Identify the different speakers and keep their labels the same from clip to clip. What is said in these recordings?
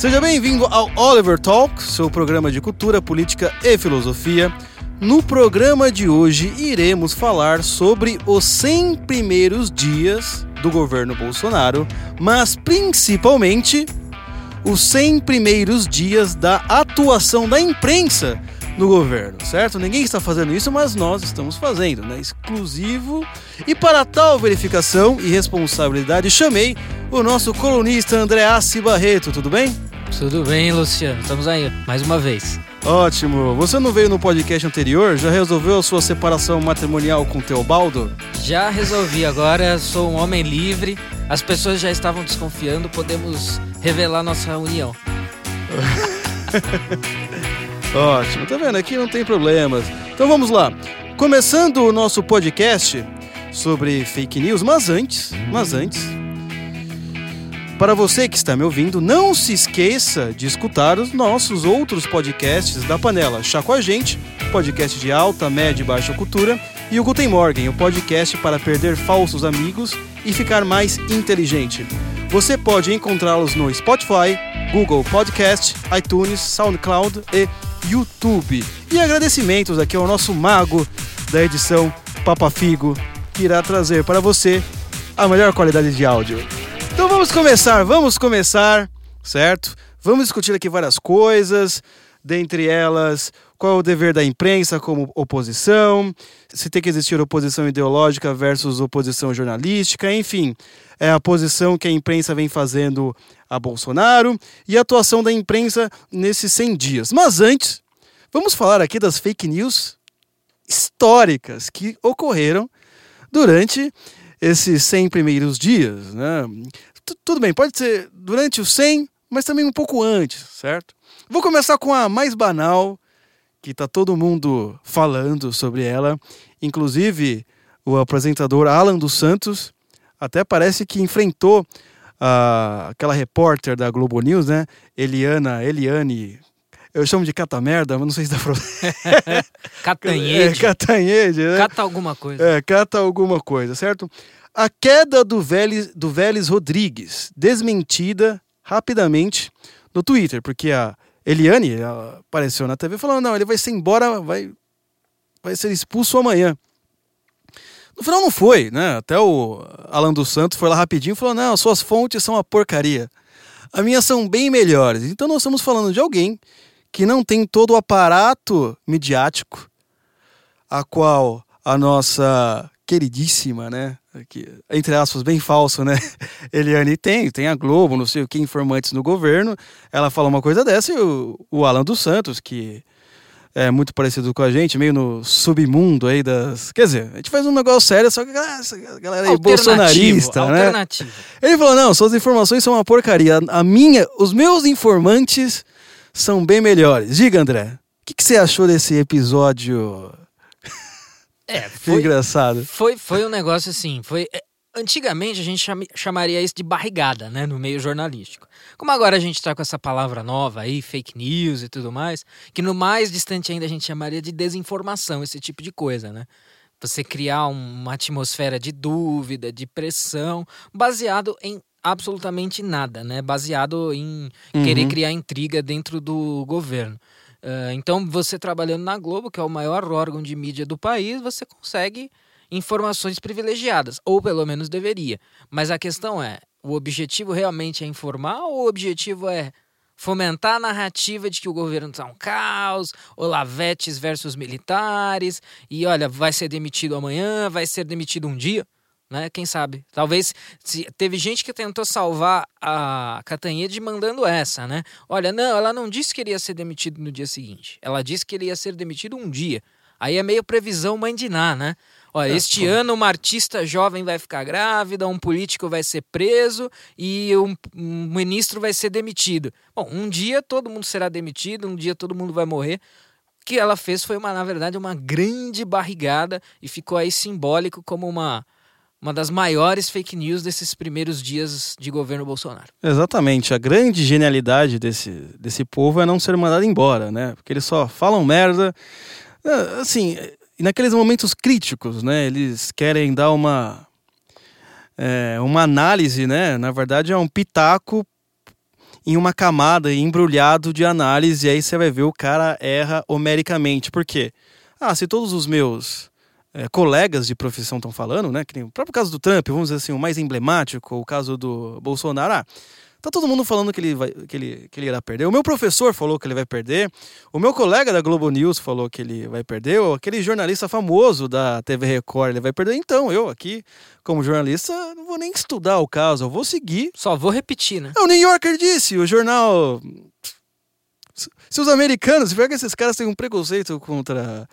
Speaker 1: Seja bem-vindo ao Oliver Talk, seu programa de cultura, política e filosofia. No programa de hoje iremos falar sobre os 100 primeiros dias do governo Bolsonaro, mas principalmente os 100 primeiros dias da atuação da imprensa no governo, certo? Ninguém está fazendo isso, mas nós estamos fazendo, né? Exclusivo. E para tal verificação e responsabilidade, chamei o nosso colunista André Assi Barreto, tudo bem?
Speaker 2: Tudo bem, Luciano. Estamos aí, mais uma vez.
Speaker 1: Ótimo. Você não veio no podcast anterior? Já resolveu a sua separação matrimonial com Teobaldo?
Speaker 2: Já resolvi. Agora sou um homem livre. As pessoas já estavam desconfiando. Podemos revelar nossa união.
Speaker 1: Ótimo. Tá vendo? Aqui não tem problemas. Então vamos lá. Começando o nosso podcast sobre fake news, mas antes, mas antes, para você que está me ouvindo, não se esqueça de escutar os nossos outros podcasts da Panela. Chá com a gente, podcast de alta, média e baixa cultura, e o Guten Morgen, o podcast para perder falsos amigos e ficar mais inteligente. Você pode encontrá-los no Spotify, Google Podcast, iTunes, SoundCloud e YouTube. E agradecimentos aqui ao nosso mago da edição Papa Figo, que irá trazer para você a melhor qualidade de áudio. Então vamos começar, vamos começar, certo? Vamos discutir aqui várias coisas, dentre elas, qual é o dever da imprensa como oposição, se tem que existir oposição ideológica versus oposição jornalística, enfim, é a posição que a imprensa vem fazendo a Bolsonaro e a atuação da imprensa nesses 100 dias. Mas antes, vamos falar aqui das fake news históricas que ocorreram durante esses 100 primeiros dias, né? tudo bem, pode ser durante os 100, mas também um pouco antes, certo? Vou começar com a mais banal, que tá todo mundo falando sobre ela, inclusive o apresentador Alan dos Santos até parece que enfrentou uh, aquela repórter da Globo News, né? Eliana, Eliane, eu chamo de cata merda, mas não sei se dá pra.
Speaker 2: Catanhede.
Speaker 1: É, Catanhede, né?
Speaker 2: Cata alguma coisa.
Speaker 1: É, cata alguma coisa, certo? A queda do Vélez, do Vélez Rodrigues, desmentida rapidamente no Twitter, porque a Eliane apareceu na TV falando: não, ele vai ser embora, vai, vai ser expulso amanhã. No final não foi, né? Até o Alan dos Santos foi lá rapidinho e falou: não, suas fontes são uma porcaria. As minhas são bem melhores. Então nós estamos falando de alguém que não tem todo o aparato midiático a qual a nossa queridíssima, né? Aqui, entre aspas, bem falso, né? Eliane tem, tem a Globo, não sei o que, informantes no governo. Ela fala uma coisa dessa e o, o Alan dos Santos, que é muito parecido com a gente, meio no submundo aí das. Quer dizer, a gente faz um negócio sério, só que essa galera aí bolsonarista,
Speaker 2: né?
Speaker 1: Ele falou: não, suas informações são uma porcaria. A minha, os meus informantes são bem melhores. Diga, André, o que, que você achou desse episódio
Speaker 2: é, foi
Speaker 1: engraçado.
Speaker 2: Foi, foi um negócio assim, foi é, antigamente a gente chamaria isso de barrigada, né, no meio jornalístico. Como agora a gente está com essa palavra nova aí, fake news e tudo mais, que no mais distante ainda a gente chamaria de desinformação, esse tipo de coisa, né? Você criar uma atmosfera de dúvida, de pressão, baseado em absolutamente nada, né? Baseado em uhum. querer criar intriga dentro do governo. Uh, então, você trabalhando na Globo, que é o maior órgão de mídia do país, você consegue informações privilegiadas, ou pelo menos deveria. Mas a questão é: o objetivo realmente é informar ou o objetivo é fomentar a narrativa de que o governo está um caos, olavetes versus militares, e olha, vai ser demitido amanhã, vai ser demitido um dia? Né? Quem sabe? Talvez se, teve gente que tentou salvar a Catanhede mandando essa, né? Olha, não, ela não disse que iria ser demitido no dia seguinte. Ela disse que ele ia ser demitido um dia. Aí é meio previsão mandiná, né? Olha, é, este ano uma artista jovem vai ficar grávida, um político vai ser preso e um, um ministro vai ser demitido. Bom, um dia todo mundo será demitido, um dia todo mundo vai morrer O que ela fez foi uma, na verdade, uma grande barrigada e ficou aí simbólico como uma uma das maiores fake news desses primeiros dias de governo Bolsonaro.
Speaker 1: Exatamente. A grande genialidade desse, desse povo é não ser mandado embora, né? Porque eles só falam merda. É, assim, naqueles momentos críticos, né? Eles querem dar uma. É, uma análise, né? Na verdade, é um pitaco em uma camada embrulhado de análise, e aí você vai ver o cara erra homericamente. Por quê? Ah, se todos os meus é, colegas de profissão estão falando, né? Que nem o próprio caso do Trump, vamos dizer assim, o mais emblemático, o caso do Bolsonaro. Ah, Tá todo mundo falando que ele, vai, que, ele, que ele irá perder. O meu professor falou que ele vai perder. O meu colega da Globo News falou que ele vai perder. Aquele jornalista famoso da TV Record, ele vai perder. Então, eu aqui, como jornalista, não vou nem estudar o caso. Eu vou seguir.
Speaker 2: Só vou repetir, né?
Speaker 1: É, o New Yorker disse, o jornal... Se os americanos, se que esses caras têm um preconceito contra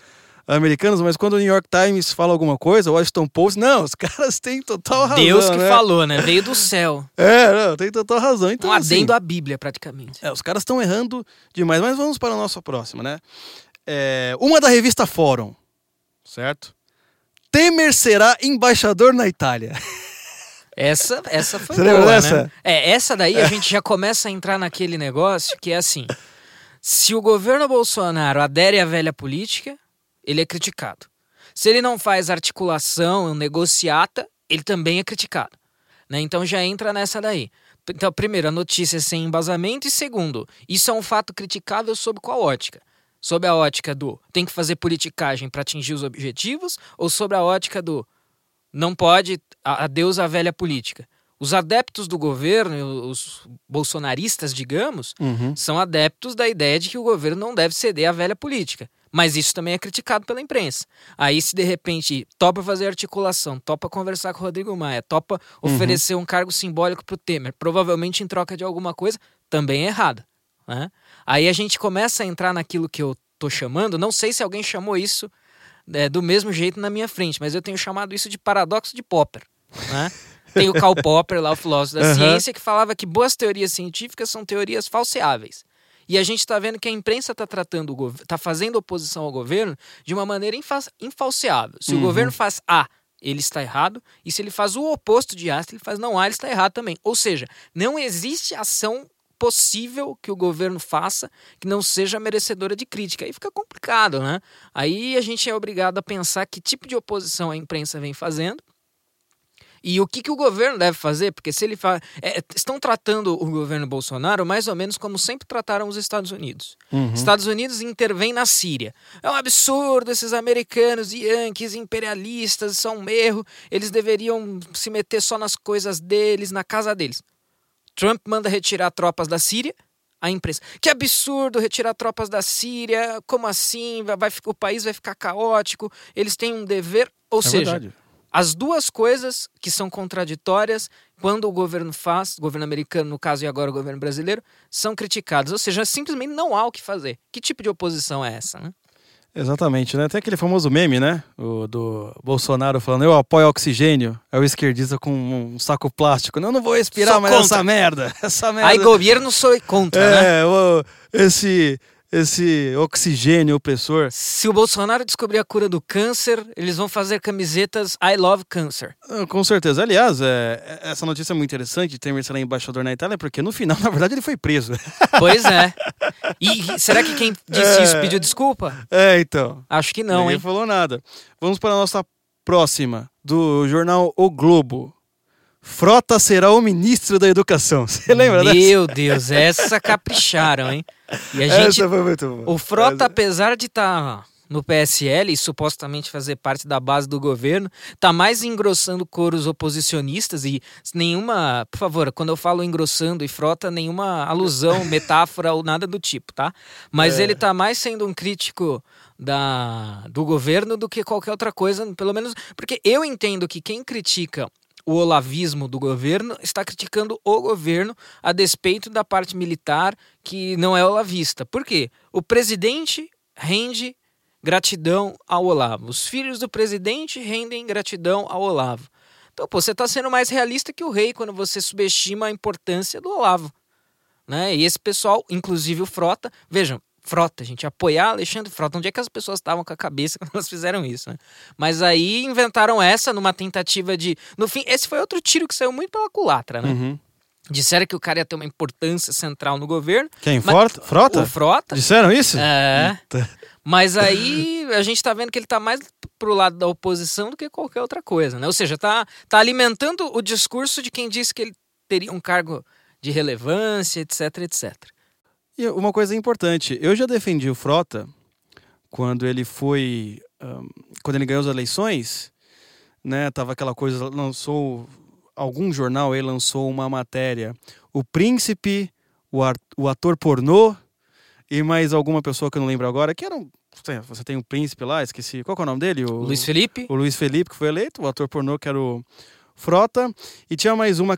Speaker 1: americanos, mas quando o New York Times fala alguma coisa, o Washington Post, não, os caras têm total razão.
Speaker 2: Deus que
Speaker 1: né?
Speaker 2: falou, né? Veio do céu.
Speaker 1: É, não, tem total razão. Então,
Speaker 2: um adendo
Speaker 1: assim,
Speaker 2: à Bíblia, praticamente.
Speaker 1: É, os caras estão errando demais, mas vamos para a nossa próxima, né? É, uma da revista Fórum, certo? Temer será embaixador na Itália.
Speaker 2: Essa, essa foi
Speaker 1: Você
Speaker 2: boa,
Speaker 1: lembra
Speaker 2: né? É, essa daí a gente já começa a entrar naquele negócio que é assim: se o governo Bolsonaro adere à velha política, ele é criticado. Se ele não faz articulação, negociata, ele também é criticado. Né? Então já entra nessa daí. Então, primeiro, a notícia é sem embasamento, e segundo, isso é um fato criticável sob qual ótica? Sob a ótica do tem que fazer politicagem para atingir os objetivos, ou sobre a ótica do não pode, adeus à velha política? Os adeptos do governo, os bolsonaristas, digamos,
Speaker 1: uhum.
Speaker 2: são adeptos da ideia de que o governo não deve ceder à velha política. Mas isso também é criticado pela imprensa. Aí, se de repente topa fazer articulação, topa conversar com o Rodrigo Maia, topa
Speaker 1: Uhum.
Speaker 2: oferecer um cargo simbólico para o Temer, provavelmente em troca de alguma coisa, também é errado. Né? Aí a gente começa a entrar naquilo que eu tô chamando, não sei se alguém chamou isso é, do mesmo jeito na minha frente, mas eu tenho chamado isso de paradoxo de Popper. Né? Tem o Karl Popper, lá o filósofo da
Speaker 1: Uhum.
Speaker 2: ciência, que falava que boas teorias científicas são teorias falseáveis. E a gente está vendo que a imprensa está tratando, está fazendo oposição ao governo de uma maneira infa infalseável. Se
Speaker 1: Uhum.
Speaker 2: o governo faz A, ele está errado, e se ele faz o oposto de A, se ele faz não A, ele está errado também. Ou seja, não existe ação possível que o governo faça que não seja merecedora de crítica. Aí fica complicado, né? Aí a gente é obrigado a pensar que tipo de oposição a imprensa vem fazendo e o que, que o governo deve fazer? Porque se ele faz. É, estão tratando o governo Bolsonaro mais ou menos como sempre trataram os Estados Unidos.
Speaker 1: Uhum.
Speaker 2: Estados Unidos intervém na Síria. É um absurdo esses americanos yankees imperialistas, são um erro. Eles deveriam se meter só nas coisas deles, na casa deles. Trump manda retirar tropas da Síria. A imprensa. Que absurdo retirar tropas da Síria. Como assim? Vai, vai, o país vai ficar caótico. Eles têm um dever. Ou
Speaker 1: É
Speaker 2: seja,
Speaker 1: verdade.
Speaker 2: As duas coisas que são contraditórias quando o governo faz, governo americano, no caso, e agora o governo brasileiro, são criticadas. Ou seja, simplesmente não há o que fazer. Que tipo de oposição é essa, né?
Speaker 1: Exatamente, né? Tem aquele famoso meme, né? O do Bolsonaro falando, eu apoio oxigênio. É o esquerdista com um saco plástico. Não, eu não vou respirar
Speaker 2: Sou
Speaker 1: mais
Speaker 2: contra.
Speaker 1: essa merda. Essa merda.
Speaker 2: Aí governo sou contra, né?
Speaker 1: É, esse, esse oxigênio opressor.
Speaker 2: Se o Bolsonaro descobrir a cura do câncer, eles vão fazer camisetas I Love Cancer.
Speaker 1: Ah, Com certeza. Aliás, é, essa notícia é muito interessante, Temer será embaixador na Itália, porque no final, na verdade, ele foi preso.
Speaker 2: Pois é. E será que quem disse isso pediu desculpa?
Speaker 1: É, então.
Speaker 2: Acho que não,
Speaker 1: Ninguém
Speaker 2: hein?
Speaker 1: falou nada. Vamos para a nossa próxima, do jornal O Globo. Frota será o ministro da Educação. Você lembra dessa?
Speaker 2: Meu Deus, essa capricharam, hein? E a gente
Speaker 1: Essa foi muito boa.
Speaker 2: O Frota,
Speaker 1: Essa-
Speaker 2: apesar de estar no PSL e supostamente fazer parte da base do governo, tá mais engrossando coros oposicionistas e nenhuma, por favor, quando eu falo engrossando e Frota, nenhuma alusão, metáfora ou nada do tipo, tá? Mas
Speaker 1: É.
Speaker 2: ele tá mais sendo um crítico da, do governo do que qualquer outra coisa, pelo menos porque eu entendo que quem critica o olavismo do governo está criticando o governo a despeito da parte militar que não é olavista. Por quê? O presidente rende gratidão ao Olavo. Os filhos do presidente rendem gratidão ao Olavo. Então, pô, você está sendo mais realista que o rei quando você subestima a importância do Olavo. Né? E esse pessoal, inclusive o Frota, vejam, Frota, gente, apoiar Alexandre Frota. Onde é que as pessoas estavam com a cabeça quando elas fizeram isso, né? Mas aí inventaram essa numa tentativa de. No fim, esse foi outro tiro que saiu muito pela culatra, né?
Speaker 1: Uhum.
Speaker 2: Disseram que o cara ia ter uma importância central no governo.
Speaker 1: Quem?
Speaker 2: Mas-
Speaker 1: Frota? Frota?
Speaker 2: O Frota.
Speaker 1: Disseram isso?
Speaker 2: É.
Speaker 1: Eita.
Speaker 2: Mas aí a gente tá vendo que ele tá mais pro lado da oposição do que qualquer outra coisa, né? Ou seja, tá, tá alimentando o discurso de quem disse que ele teria um cargo de relevância, etc, etc.
Speaker 1: E uma coisa importante, eu já defendi o Frota quando ele foi, um, quando ele ganhou as eleições, né? Tava aquela coisa, lançou algum jornal aí lançou uma matéria, o príncipe, o, o ator pornô e mais alguma pessoa que eu não lembro agora, que era um você tem um príncipe lá, esqueci. Qual é o nome dele? O
Speaker 2: Luiz Felipe.
Speaker 1: O Luiz Felipe, que foi eleito, o ator pornô, que era o Frota. E tinha mais uma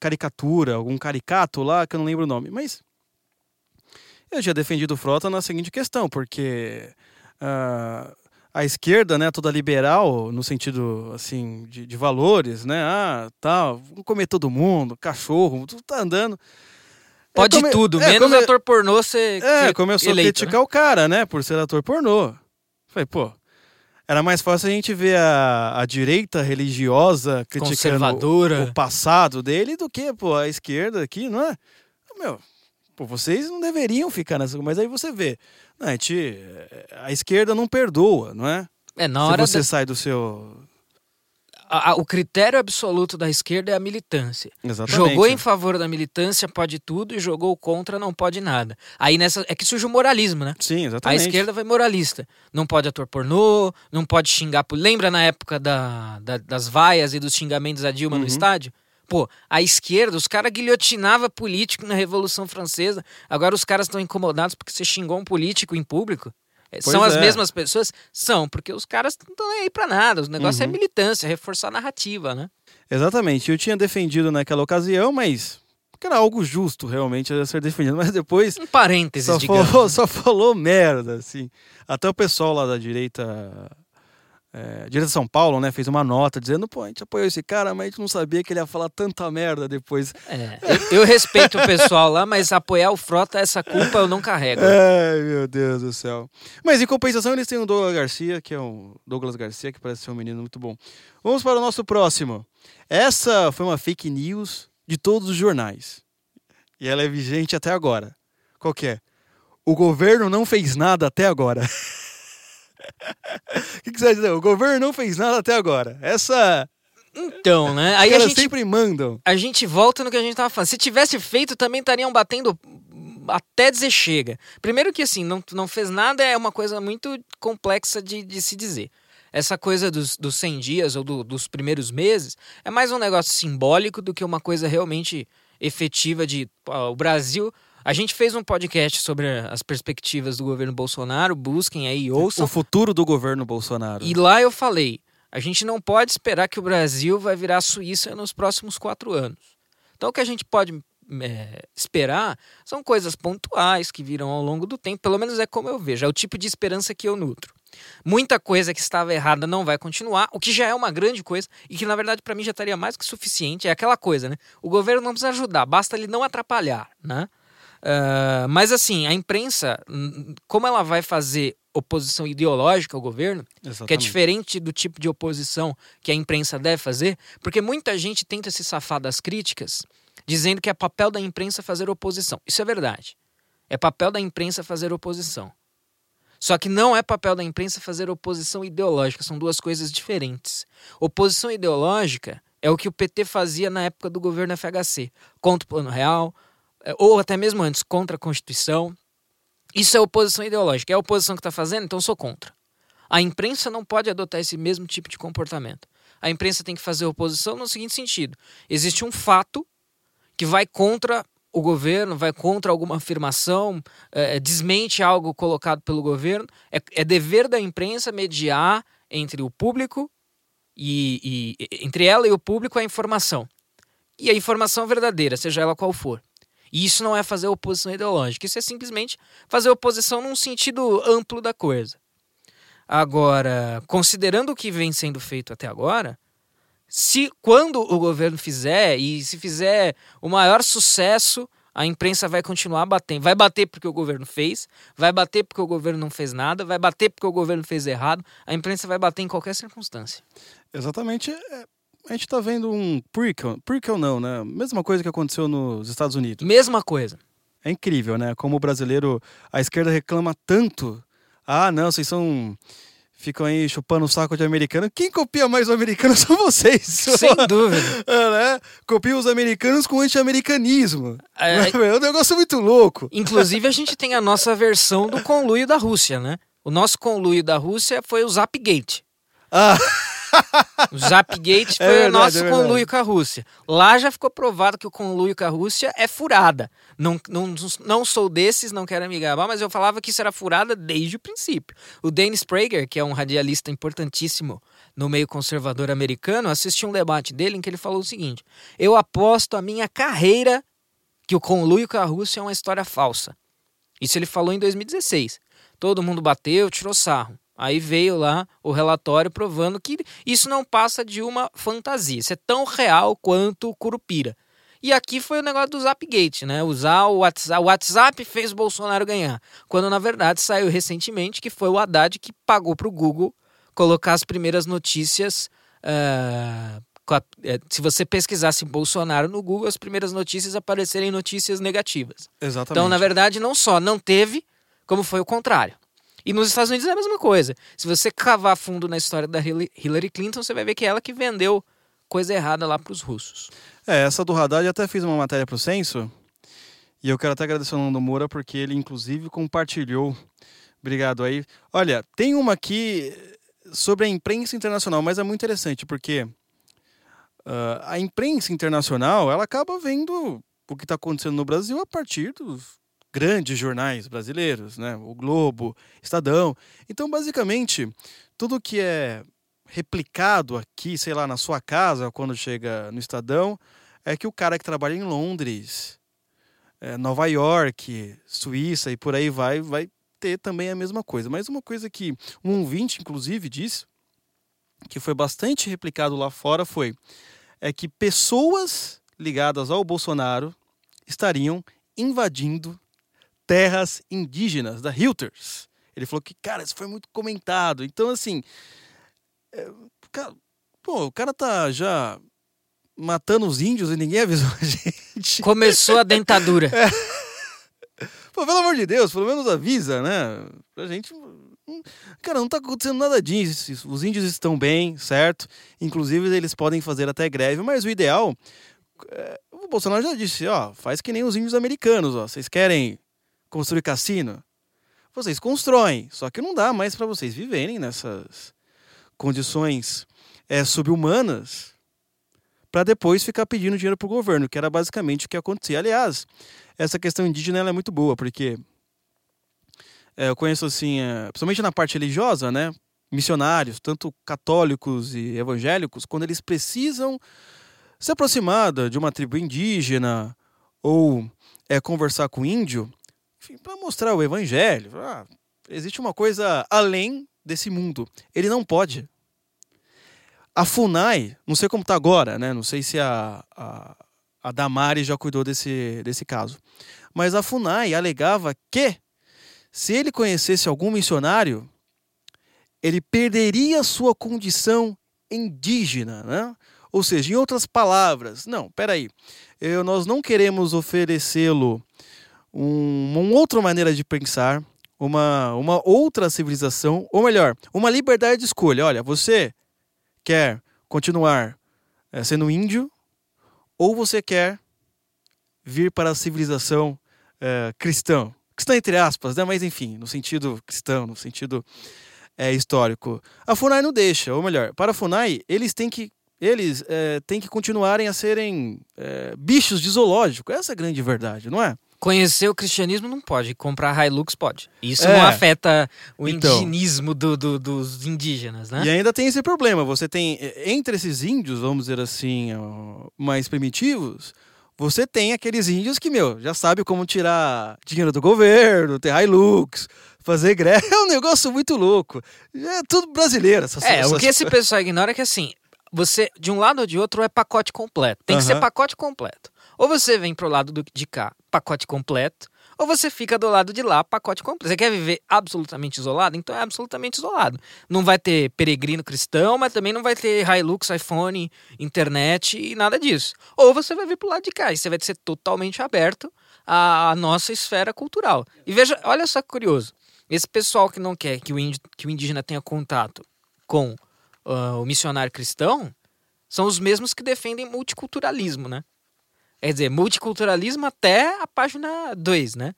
Speaker 1: caricatura, algum caricato lá, que eu não lembro o nome. Mas eu já defendi o Frota na seguinte questão, porque uh, a esquerda, né, toda liberal, no sentido, assim, de, de valores, né, ah, tal, tá, comer todo mundo, cachorro, tudo tá andando.
Speaker 2: Pode come... tudo, é, menos come... ator pornô ser
Speaker 1: É, começou eleito, a criticar né? o cara, né, por ser ator pornô. Falei, pô, era mais fácil a gente ver a, a direita religiosa criticando o, o passado dele do que, pô, a esquerda aqui, não é? Meu, pô, vocês não deveriam ficar nessa. Mas aí você vê. Não, a, gente, a esquerda não perdoa, não é?
Speaker 2: É, na hora.
Speaker 1: Se você da... sai do seu.
Speaker 2: A, a, o critério absoluto da esquerda é a militância.
Speaker 1: Exatamente.
Speaker 2: Jogou em favor da militância, pode tudo, e jogou contra, não pode nada. Aí nessa. É que surge o moralismo, né?
Speaker 1: Sim, exatamente.
Speaker 2: A esquerda vai moralista. Não pode ator pornô, não pode xingar. Lembra na época da, da das vaias e dos xingamentos a Dilma uhum. no estádio? Pô, a esquerda, os caras guilhotinavam político na Revolução Francesa. Agora os caras estão incomodados porque você xingou um político em público. É, pois São é. as mesmas pessoas? São, porque os caras não estão aí pra nada. O negócio é uhum. é militância, reforçar a narrativa, né?
Speaker 1: Exatamente. Eu tinha defendido naquela ocasião, mas que era algo justo realmente a ser defendido, mas depois.
Speaker 2: Um parênteses,
Speaker 1: só
Speaker 2: digamos.
Speaker 1: Falou, só falou merda, assim. Até o pessoal lá da direita é, direita de São Paulo, né, fez uma nota dizendo, pô, a gente apoiou esse cara, mas a gente não sabia que ele ia falar tanta merda depois.
Speaker 2: É, eu, eu, respeito o pessoal lá, mas apoiar o Frota, essa culpa eu não carrego.
Speaker 1: Ai, meu Deus do céu. Mas em compensação, eles têm o Douglas Garcia, que é um Douglas Garcia, que parece ser um menino muito bom. Vamos para o nosso próximo. Essa foi uma fake news de todos os jornais. E ela é vigente até agora. Qual que é? O governo não fez nada até agora. O que, que você vai dizer? O governo não fez nada até agora. Essa.
Speaker 2: Então, né? Aí a gente
Speaker 1: sempre mandam.
Speaker 2: A gente volta no que a gente tava falando. Se tivesse feito, também estariam batendo até dizer chega. Primeiro que assim, não, não fez nada é uma coisa muito complexa de, de se dizer. Essa coisa dos, dos 100 dias ou do, dos primeiros meses é mais um negócio simbólico do que uma coisa realmente efetiva de ó, o Brasil a gente fez um podcast sobre as perspectivas do governo Bolsonaro, busquem aí e ouçam.
Speaker 1: O futuro do governo Bolsonaro.
Speaker 2: E lá eu falei, a gente não pode esperar que o Brasil vai virar Suíça nos próximos quatro anos. Então o que a gente pode é, esperar são coisas pontuais que viram ao longo do tempo, pelo menos é como eu vejo, é o tipo de esperança que eu nutro. Muita coisa que estava errada não vai continuar, o que já é uma grande coisa e que na verdade para mim já estaria mais que suficiente. É aquela coisa, né? O governo não precisa ajudar, basta ele não atrapalhar, né? Uh, mas assim, a imprensa, como ela vai fazer oposição ideológica ao governo, Exatamente. que é diferente do tipo de oposição que a imprensa deve fazer, porque muita gente tenta se safar das críticas, dizendo que é papel da imprensa fazer oposição. Isso é verdade. É papel da imprensa fazer oposição. Só que não é papel da imprensa fazer oposição ideológica, são duas coisas diferentes. Oposição ideológica é o que o PT fazia na época do governo FHC, contra o Plano Real, ou até mesmo antes, contra a Constituição. Isso é oposição ideológica. É a oposição que está fazendo, então sou contra. A imprensa não pode adotar esse mesmo tipo de comportamento. A imprensa tem que fazer oposição no seguinte sentido: existe um fato que vai contra o governo, vai contra alguma afirmação, é, desmente algo colocado pelo governo. É, é, dever da imprensa mediar entre o público e, e entre ela e o público a informação. E a informação verdadeira, seja ela qual for. E isso não é fazer oposição ideológica, isso é simplesmente fazer oposição num sentido amplo da coisa. Agora, considerando o que vem sendo feito até agora, se quando o governo fizer e se fizer o maior sucesso, a imprensa vai continuar batendo. Vai bater porque o governo fez, vai bater porque o governo não fez nada, vai bater porque o governo fez errado. A imprensa vai bater em qualquer circunstância.
Speaker 1: Exatamente. É, a gente está vendo um prequel, prequel não, né? Mesma coisa que aconteceu nos Estados Unidos.
Speaker 2: Mesma coisa.
Speaker 1: É incrível, né? Como o brasileiro, a esquerda reclama tanto. Ah, não, vocês são ficam aí chupando o saco de americano. Quem copia mais o americano são vocês.
Speaker 2: Sem dúvida.
Speaker 1: É, né? Copia os americanos com anti-americanismo.
Speaker 2: É,
Speaker 1: É um negócio muito louco.
Speaker 2: Inclusive, a gente tem a nossa versão do conluio da Rússia, né? O nosso conluio da Rússia foi o Zapgate.
Speaker 1: Ah,
Speaker 2: O Zapgate foi
Speaker 1: É verdade,
Speaker 2: o nosso
Speaker 1: é
Speaker 2: conluio com a Rússia. Lá já ficou provado que o conluio com a Rússia é furada. Não, não, não sou desses, não quero me gabar, mas eu falava que isso era furada desde o princípio. O Dennis Prager, que é um radialista importantíssimo no meio conservador americano, assisti um debate dele em que ele falou o seguinte: Eu aposto a minha carreira que o conluio com a Rússia é uma história falsa. Isso ele falou em 2016. Todo mundo bateu, tirou sarro. Aí veio lá o relatório provando que isso não passa de uma fantasia. Isso é tão real quanto o Curupira. E aqui foi o negócio do Zapgate, né? Usar o WhatsApp. O WhatsApp fez o Bolsonaro ganhar. Quando na verdade saiu recentemente que foi o Haddad que pagou para o Google colocar as primeiras notícias. eh, se você pesquisasse Bolsonaro no Google, as primeiras notícias aparecerem notícias negativas.
Speaker 1: exatamente.
Speaker 2: Então, na verdade, não só não teve, como foi o contrário. E nos Estados Unidos é a mesma coisa. Se você cavar fundo na história da Hillary Clinton, você vai ver que é ela que vendeu coisa errada lá para os russos.
Speaker 1: É, essa do Haddad eu até fiz uma matéria pro Censo. E eu quero até agradecer o Nando Moura, porque ele, inclusive, compartilhou. Obrigado aí. Olha, tem uma aqui sobre a imprensa internacional, mas é muito interessante, porque ah, a imprensa internacional, ela acaba vendo o que está acontecendo no Brasil a partir dos grandes jornais brasileiros, né? O Globo, Estadão. Então, basicamente, tudo que é replicado aqui, sei lá, na sua casa, quando chega no Estadão, é que o cara que trabalha em Londres, eh, Nova York, Suíça e por aí vai, vai ter também a mesma coisa. Mas uma coisa que um ouvinte, inclusive, disse, que foi bastante replicado lá fora, foi é que pessoas ligadas ao Bolsonaro estariam invadindo terras indígenas da Reuters. Ele falou que, cara, isso foi muito comentado. Então, assim, é, cara, pô, o cara tá já matando os índios e ninguém avisou a gente.
Speaker 2: Começou a dentadura.
Speaker 1: Pô, pelo amor de Deus, pelo menos avisa, né? Pra gente. hum, Cara, não tá acontecendo nada disso. Os índios estão bem, certo? Inclusive, eles podem fazer até greve, mas o ideal. é, o Bolsonaro já disse, ó, faz que nem os índios americanos, ó. Vocês querem construir cassino? Vocês constroem, só que não dá mais para vocês viverem nessas condições é, subhumanas para depois ficar pedindo dinheiro pro governo, que era basicamente o que acontecia. Aliás, essa questão indígena é muito boa, porque é, eu conheço assim, é, principalmente na parte religiosa, né? Missionários, tanto católicos e evangélicos, quando eles precisam se aproximar de uma tribo indígena ou é, conversar com índio, para mostrar o evangelho. Ah, existe uma coisa além desse mundo. Ele não pode. A FUNAI, não sei como está agora, né? Não sei se a, a, a Damari já cuidou desse, desse caso. Mas a FUNAI alegava que se ele conhecesse algum missionário, ele perderia sua condição indígena, né? Ou seja, em outras palavras, não, peraí, eu, nós não queremos oferecê-lo um, uma outra maneira de pensar, uma, uma outra civilização, ou melhor, uma liberdade de escolha. Olha, você quer continuar eh, sendo índio ou você quer vir para a civilização eh, cristã? Cristã entre aspas, né? Mas enfim, no sentido cristão, no sentido eh, histórico. A FUNAI não deixa, ou melhor, para a FUNAI, eles têm que eles eh, têm que continuarem a serem eh, bichos de zoológico. Essa é a grande verdade, não é?
Speaker 2: Conhecer o cristianismo não pode, comprar Hilux pode. Isso
Speaker 1: É.
Speaker 2: não afeta o
Speaker 1: Então.
Speaker 2: indigenismo do- do- dos indígenas, né?
Speaker 1: E ainda tem esse problema. Você tem, entre esses índios, vamos dizer assim, mais primitivos, você tem aqueles índios que, meu, já sabe como tirar dinheiro do governo, ter Hilux, fazer greve. É um negócio muito louco. É tudo brasileiro. Essas,
Speaker 2: É, o
Speaker 1: essas
Speaker 2: que esse pessoal ignora é que assim, você, de um lado ou de outro, é pacote completo. Tem que ser pacote completo. Ou você vem pro lado do- de cá, pacote completo, ou você fica do lado de lá, pacote completo. Você quer viver absolutamente isolado? Então é absolutamente isolado. Não vai ter peregrino cristão, mas também não vai ter Hilux, iPhone, internet e nada disso. Ou você vai vir pro lado de cá e você vai ser totalmente aberto à, nossa esfera cultural. E veja, olha só que curioso. Esse pessoal que não quer que o, que o indígena tenha contato com uh, o missionário cristão são os mesmos que defendem multiculturalismo, né? Quer dizer, multiculturalismo até a página 2, né?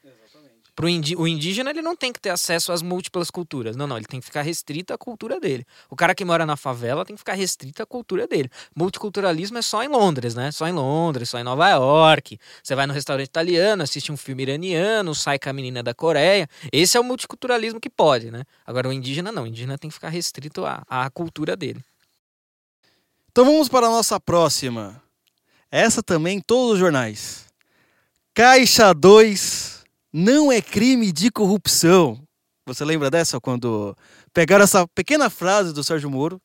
Speaker 2: Pro indi o indígena ele não tem que ter acesso às múltiplas culturas. Não, não, ele tem que ficar restrito à cultura dele. O cara que mora na favela tem que ficar restrito à cultura dele. Multiculturalismo é só em Londres, né? Só em Londres, só em Nova York. Você vai no restaurante italiano, assiste um filme iraniano, sai com a menina da Coreia. Esse é o multiculturalismo que pode, né? Agora o indígena não, o indígena tem que ficar restrito à, à cultura dele.
Speaker 1: Então vamos para a nossa próxima. Essa também em todos os jornais. Caixa 2 não é crime de corrupção. Você lembra dessa quando pegaram essa pequena frase do Sérgio Moro?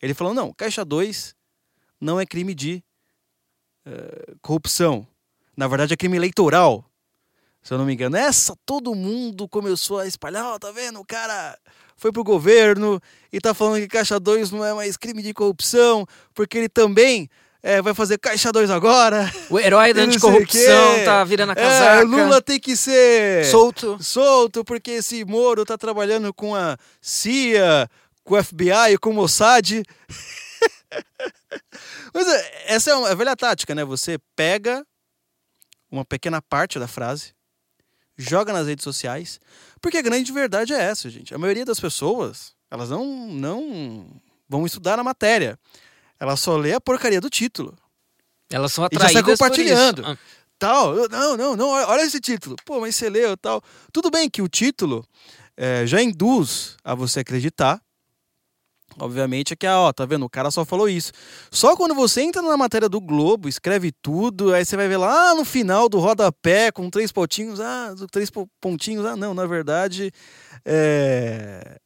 Speaker 1: Ele falou: não, Caixa 2 não é crime de uh, corrupção. Na verdade, é crime eleitoral. Se eu não me engano. Essa todo mundo começou a espalhar: oh, tá vendo? O cara foi pro governo e tá falando que Caixa 2 não é mais crime de corrupção, porque ele também é, vai fazer Caixa 2 agora.
Speaker 2: O herói da anticorrupção tá virando a casaca.
Speaker 1: É, Lula tem que ser
Speaker 2: solto.
Speaker 1: Solto, porque esse Moro tá trabalhando com a CIA, com o FBI, com o Mossad. Mas é, essa é uma é velha tática, né? Você pega uma pequena parte da frase, joga nas redes sociais, porque a grande verdade é essa, gente. A maioria das pessoas, elas não, não vão estudar a matéria. Ela só lê a porcaria do título.
Speaker 2: Elas são atraídas e já sai
Speaker 1: compartilhando. Ah. Tal, não, não, não, olha esse título. Pô, mas você leu tal. Tudo bem que o título é, já induz a você acreditar. Obviamente é que, ó, tá vendo? O cara só falou isso. Só quando você entra na matéria do Globo, escreve tudo, aí você vai ver lá no final do rodapé com três pontinhos. Ah, três pontinhos. Ah, não, na verdade. É,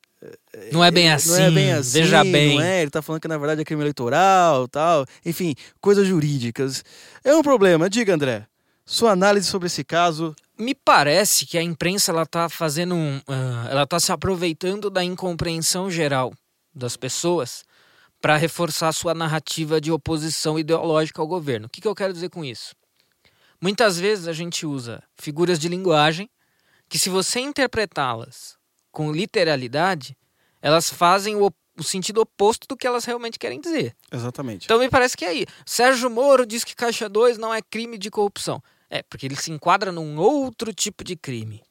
Speaker 2: não é bem assim, não é bem assim, veja bem.
Speaker 1: É? Ele tá falando que na verdade é crime eleitoral, tal, enfim, coisas jurídicas. É um problema. Diga, André, sua análise sobre esse caso.
Speaker 2: Me parece que a imprensa ela tá fazendo um, uh, ela tá se aproveitando da incompreensão geral das pessoas para reforçar sua narrativa de oposição ideológica ao governo. O que, que eu quero dizer com isso? Muitas vezes a gente usa figuras de linguagem que, se você interpretá-las com literalidade, elas fazem o, o, sentido oposto do que elas realmente querem dizer.
Speaker 1: Exatamente.
Speaker 2: Então me parece que é aí. Sérgio Moro diz que Caixa 2 não é crime de corrupção. É, porque ele se enquadra num outro tipo de crime.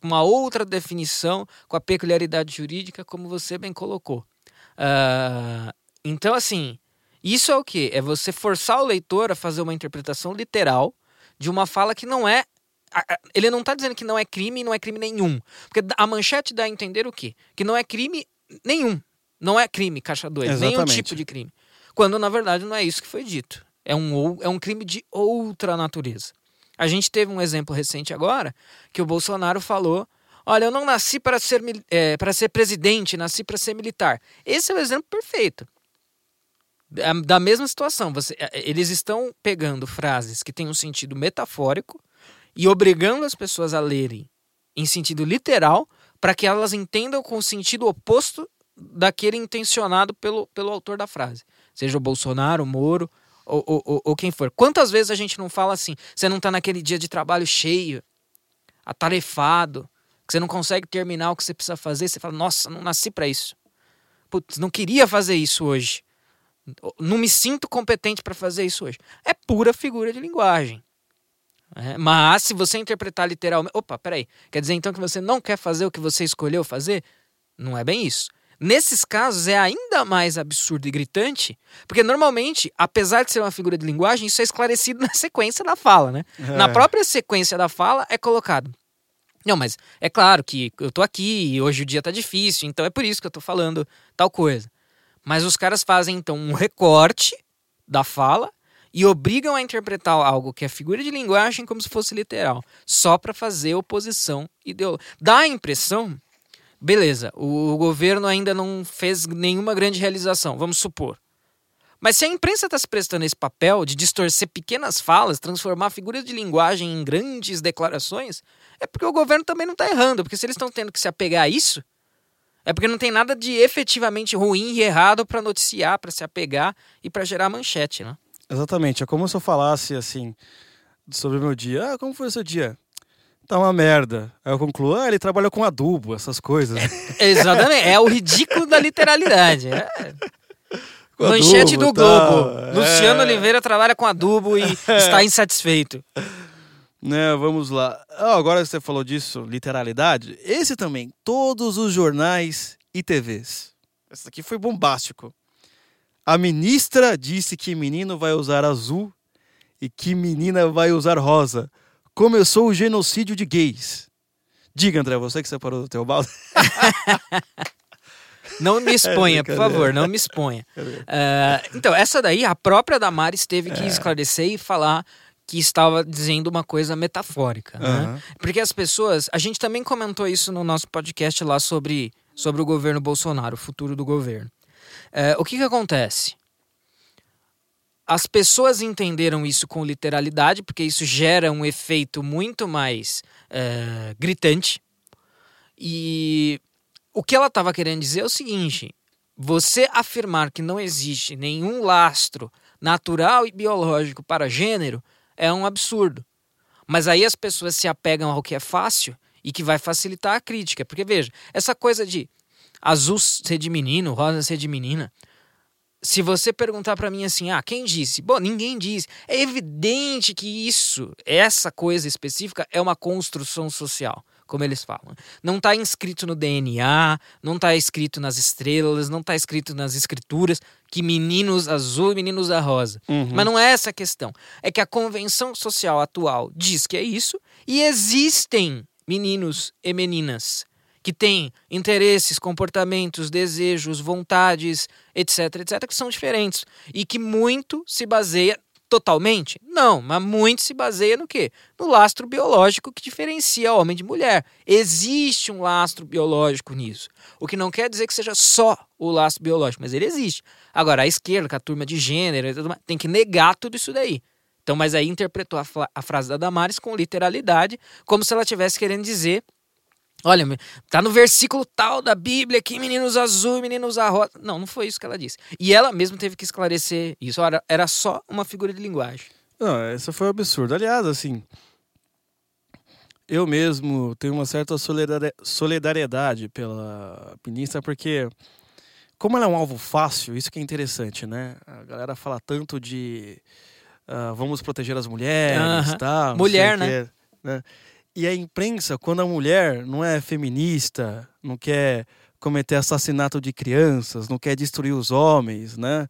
Speaker 2: Com uma outra definição, com a peculiaridade jurídica, como você bem colocou. Uh, então, assim, isso é o que? É você forçar o leitor a fazer uma interpretação literal de uma fala que não é ele não está dizendo que não é crime e não é crime nenhum. Porque a manchete dá a entender o quê? Que não é crime nenhum. Não é crime, caixa 2. Nenhum tipo de crime. Quando, na verdade, não é isso que foi dito. É um, é um crime de outra natureza. A gente teve um exemplo recente agora que o Bolsonaro falou: Olha, eu não nasci para ser, é, para ser presidente, nasci para ser militar. Esse é o exemplo perfeito. Da mesma situação. Você, é, eles estão pegando frases que têm um sentido metafórico e obrigando as pessoas a lerem em sentido literal para que elas entendam com o sentido oposto daquele intencionado pelo, pelo autor da frase. Seja o Bolsonaro, o Moro ou, ou, ou, quem for. Quantas vezes a gente não fala assim? Você não está naquele dia de trabalho cheio, atarefado, que você não consegue terminar o que você precisa fazer, você fala, nossa, não nasci para isso. Putz, não queria fazer isso hoje. Não me sinto competente para fazer isso hoje. É pura figura de linguagem. É, mas se você interpretar literalmente. Opa, peraí. Quer dizer então que você não quer fazer o que você escolheu fazer? Não é bem isso. Nesses casos é ainda mais absurdo e gritante, porque normalmente, apesar de ser uma figura de linguagem, isso é esclarecido na sequência da fala, né? É. Na própria sequência da fala é colocado. Não, mas é claro que eu tô aqui e hoje o dia tá difícil, então é por isso que eu tô falando tal coisa. Mas os caras fazem então um recorte da fala e obrigam a interpretar algo que é figura de linguagem como se fosse literal, só para fazer oposição ideológica. Dá a impressão, beleza, o, governo ainda não fez nenhuma grande realização, vamos supor. Mas se a imprensa está se prestando esse papel de distorcer pequenas falas, transformar figuras de linguagem em grandes declarações, é porque o governo também não está errando. Porque se eles estão tendo que se apegar a isso, é porque não tem nada de efetivamente ruim e errado para noticiar, para se apegar e para gerar manchete, né?
Speaker 1: Exatamente. É como se eu falasse assim sobre o meu dia. Ah, como foi o seu dia? tá uma merda. Aí eu concluo, ah, ele trabalha com adubo, essas coisas.
Speaker 2: Exatamente, é o ridículo da literalidade. É.
Speaker 1: Com
Speaker 2: Manchete
Speaker 1: adubo,
Speaker 2: do Globo.
Speaker 1: tal,
Speaker 2: Luciano
Speaker 1: é.
Speaker 2: Oliveira trabalha com adubo e está insatisfeito.
Speaker 1: Né, vamos lá. Ah, agora você falou disso, literalidade. Esse também, todos os jornais e TVs. Esse aqui foi bombástico. A ministra disse que menino vai usar azul e que menina vai usar rosa. Começou o genocídio de gays. Diga, André, você que separou do teu balde.
Speaker 2: Não me exponha, por
Speaker 1: brincadeira.
Speaker 2: favor, não me exponha. Ah, então, essa daí, a própria Damares teve que esclarecer e falar que estava dizendo uma coisa metafórica. né?
Speaker 1: Aham.
Speaker 2: Porque as pessoas. A gente também comentou isso no nosso podcast lá sobre, sobre o governo Bolsonaro, o futuro do governo. É, o que, que acontece? As pessoas entenderam isso com literalidade, porque isso gera um efeito muito mais é, gritante. E o que ela estava querendo dizer é o seguinte: você afirmar que não existe nenhum lastro natural e biológico para gênero é um absurdo. Mas aí as pessoas se apegam ao que é fácil e que vai facilitar a crítica. Porque veja, essa coisa de azul ser de menino, rosa ser de menina. Se você perguntar pra mim assim, ah, quem disse? Bom, ninguém disse. É evidente que isso, essa coisa específica, é uma construção social, como eles falam. Não está inscrito no DNA, não está escrito nas estrelas, não está escrito nas escrituras que meninos azul e meninos a rosa.
Speaker 1: Uhum.
Speaker 2: Mas não é essa a questão. É que a convenção social atual diz que é isso e existem meninos e meninas que têm interesses, comportamentos, desejos, vontades, etc, etc, que são diferentes e que muito se baseia totalmente? Não, mas muito se baseia no quê? No lastro biológico que diferencia homem de mulher. Existe um lastro biológico nisso. O que não quer dizer que seja só o lastro biológico, mas ele existe. Agora, a esquerda, com a turma de gênero, tem que negar tudo isso daí. Então, mas aí interpretou a, a frase da Damares com literalidade, como se ela estivesse querendo dizer Olha, tá no versículo tal da Bíblia que meninos azul, meninos a rosa. Não, não foi isso que ela disse. E ela mesmo teve que esclarecer isso. Era, era só uma figura de linguagem.
Speaker 1: Não, essa foi um absurdo. Aliás, assim, eu mesmo tenho uma certa solidari- solidariedade pela ministra, porque como ela é um alvo fácil, isso que é interessante, né? A galera fala tanto de ah, vamos proteger as mulheres, tá? não
Speaker 2: Mulher,
Speaker 1: sei o quê, né? E a imprensa, quando a mulher não é feminista, não quer cometer assassinato de crianças, não quer destruir os homens, né?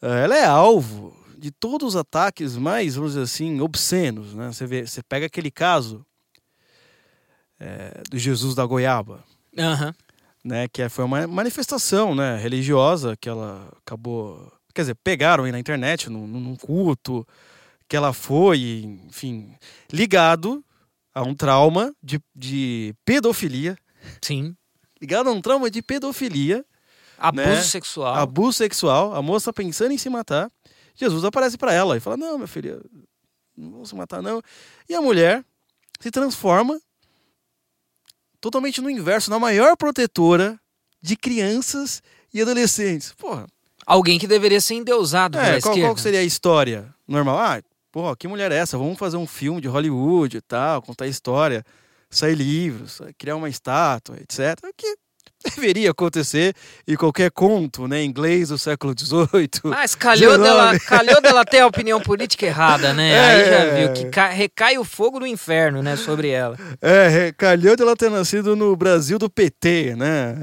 Speaker 1: Ah, Ela é alvo de todos os ataques mais, vamos dizer assim, obscenos, né? Você vê, você pega aquele caso eh, do Jesus da Goiaba,
Speaker 2: Aham.
Speaker 1: né? Que é- foi uma manifestação, né? Religiosa que ela acabou, quer dizer, pegaram aí na internet, num, num culto, que ela foi, enfim, ligado a um trauma de, de pedofilia,
Speaker 2: Sim.
Speaker 1: ligado a um trauma de pedofilia,
Speaker 2: Abuso
Speaker 1: Né?
Speaker 2: sexual.
Speaker 1: abuso sexual, a moça pensando em se matar. Jesus aparece para ela e fala: Não, minha filha, não vou se matar, não. E a mulher se transforma totalmente no inverso, na maior protetora de crianças e adolescentes. Porra,
Speaker 2: Alguém que deveria ser endeusado pela
Speaker 1: é, qual,
Speaker 2: esquerda.
Speaker 1: qual seria a história normal? Ah, porra, que mulher é essa? Vamos fazer um filme de Hollywood e tal, contar história, sair livros, criar uma estátua, etc. O que deveria acontecer em qualquer conto, né, inglês do século XVIII.
Speaker 2: Mas calhou
Speaker 1: XIX.
Speaker 2: dela, calhou dela ter a opinião política errada, né? Aí já
Speaker 1: É.
Speaker 2: viu que ca- recai o fogo do inferno, né, sobre ela.
Speaker 1: É, calhou de ela ter nascido no Brasil do PT, né?